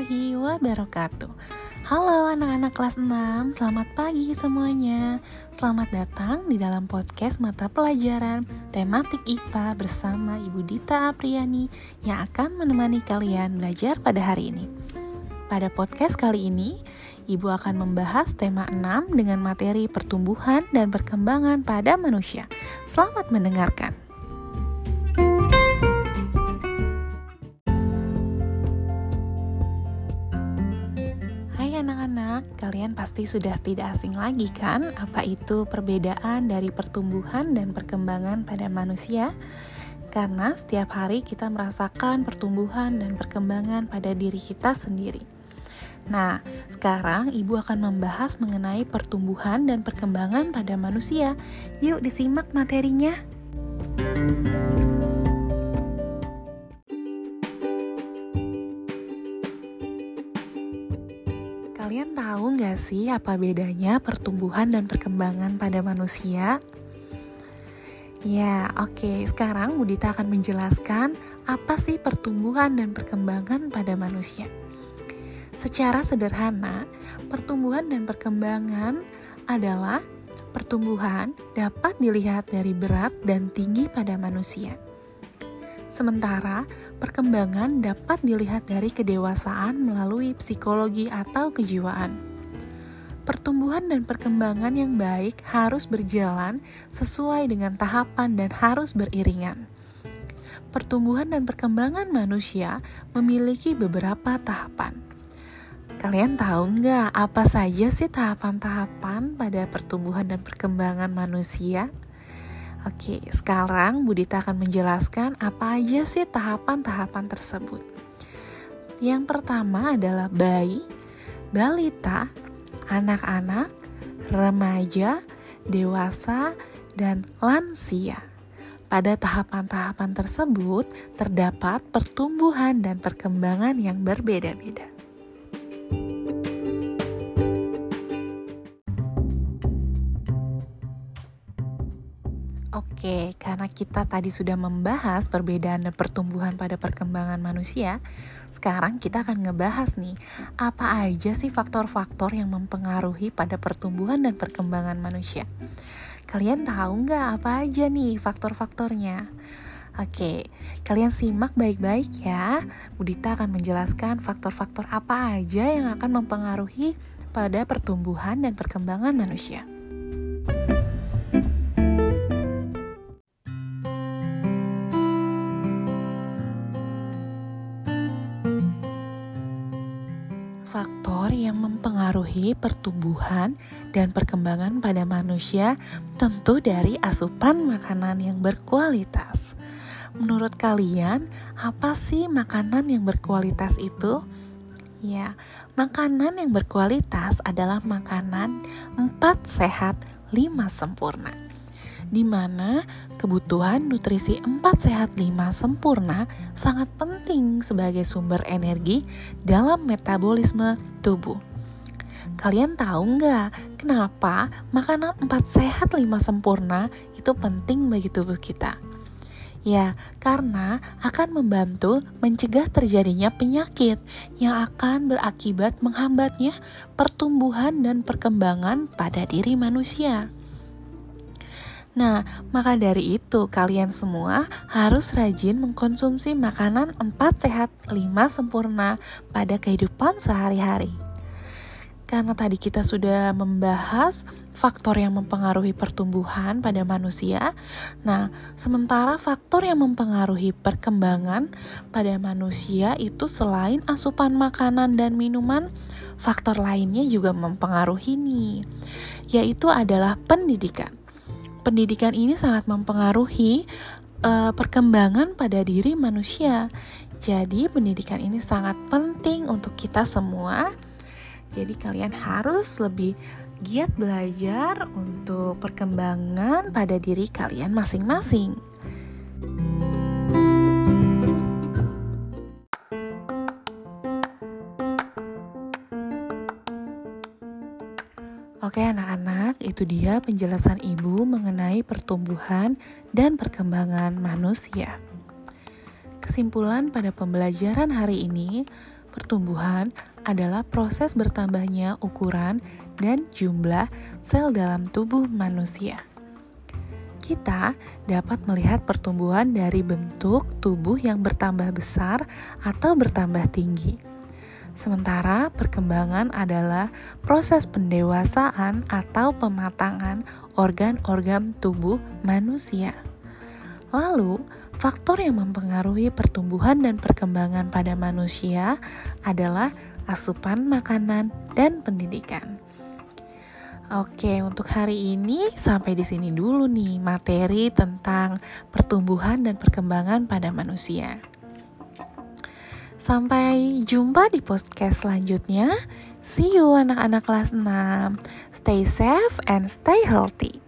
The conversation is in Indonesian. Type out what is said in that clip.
warahmatullahi wabarakatuh. Halo anak-anak kelas 6, selamat pagi semuanya. Selamat datang di dalam podcast mata pelajaran tematik IPA bersama Ibu Dita Apriani Yang akan menemani kalian belajar pada hari ini. Pada podcast kali ini, Ibu akan membahas tema 6 dengan materi pertumbuhan dan perkembangan pada manusia. Selamat mendengarkan kalian pasti sudah tidak asing lagi kan apa itu perbedaan dari pertumbuhan dan perkembangan pada manusia? Karena setiap hari kita merasakan pertumbuhan dan perkembangan pada diri kita sendiri. Nah, sekarang Ibu akan membahas mengenai pertumbuhan dan perkembangan pada manusia. Yuk disimak materinya. Kalian tahu nggak sih apa bedanya pertumbuhan dan perkembangan pada manusia? Ya, oke. Okay. Sekarang Budita akan menjelaskan apa sih pertumbuhan dan perkembangan pada manusia. Secara sederhana, pertumbuhan dan perkembangan adalah pertumbuhan dapat dilihat dari berat dan tinggi pada manusia. Sementara perkembangan dapat dilihat dari kedewasaan melalui psikologi atau kejiwaan. Pertumbuhan dan perkembangan yang baik harus berjalan sesuai dengan tahapan dan harus beriringan. Pertumbuhan dan perkembangan manusia memiliki beberapa tahapan. Kalian tahu nggak apa saja sih tahapan-tahapan pada pertumbuhan dan perkembangan manusia? Oke, sekarang Budita akan menjelaskan apa aja sih tahapan-tahapan tersebut. Yang pertama adalah bayi, balita, anak-anak, remaja, dewasa, dan lansia. Pada tahapan-tahapan tersebut terdapat pertumbuhan dan perkembangan yang berbeda-beda. Oke, karena kita tadi sudah membahas perbedaan dan pertumbuhan pada perkembangan manusia, sekarang kita akan ngebahas nih, apa aja sih faktor-faktor yang mempengaruhi pada pertumbuhan dan perkembangan manusia. Kalian tahu nggak apa aja nih faktor-faktornya? Oke, kalian simak baik-baik ya. Budita akan menjelaskan faktor-faktor apa aja yang akan mempengaruhi pada pertumbuhan dan perkembangan manusia. Faktor yang mempengaruhi pertumbuhan dan perkembangan pada manusia tentu dari asupan makanan yang berkualitas. Menurut kalian, apa sih makanan yang berkualitas itu? Ya, makanan yang berkualitas adalah makanan 4 sehat, 5 sempurna di mana kebutuhan nutrisi 4 sehat 5 sempurna sangat penting sebagai sumber energi dalam metabolisme tubuh. Kalian tahu nggak kenapa makanan 4 sehat 5 sempurna itu penting bagi tubuh kita? Ya, karena akan membantu mencegah terjadinya penyakit yang akan berakibat menghambatnya pertumbuhan dan perkembangan pada diri manusia. Nah, maka dari itu kalian semua harus rajin mengkonsumsi makanan 4 sehat 5 sempurna pada kehidupan sehari-hari. Karena tadi kita sudah membahas faktor yang mempengaruhi pertumbuhan pada manusia. Nah, sementara faktor yang mempengaruhi perkembangan pada manusia itu selain asupan makanan dan minuman, faktor lainnya juga mempengaruhi nih, yaitu adalah pendidikan pendidikan ini sangat mempengaruhi uh, perkembangan pada diri manusia. Jadi, pendidikan ini sangat penting untuk kita semua. Jadi, kalian harus lebih giat belajar untuk perkembangan pada diri kalian masing-masing. Oke anak-anak, itu dia penjelasan ibu mengenai pertumbuhan dan perkembangan manusia. Kesimpulan pada pembelajaran hari ini, pertumbuhan adalah proses bertambahnya ukuran dan jumlah sel dalam tubuh manusia. Kita dapat melihat pertumbuhan dari bentuk tubuh yang bertambah besar atau bertambah tinggi. Sementara perkembangan adalah proses pendewasaan atau pematangan organ-organ tubuh manusia. Lalu, faktor yang mempengaruhi pertumbuhan dan perkembangan pada manusia adalah asupan makanan dan pendidikan. Oke, untuk hari ini sampai di sini dulu nih materi tentang pertumbuhan dan perkembangan pada manusia. Sampai jumpa di podcast selanjutnya. See you anak-anak kelas 6. Stay safe and stay healthy.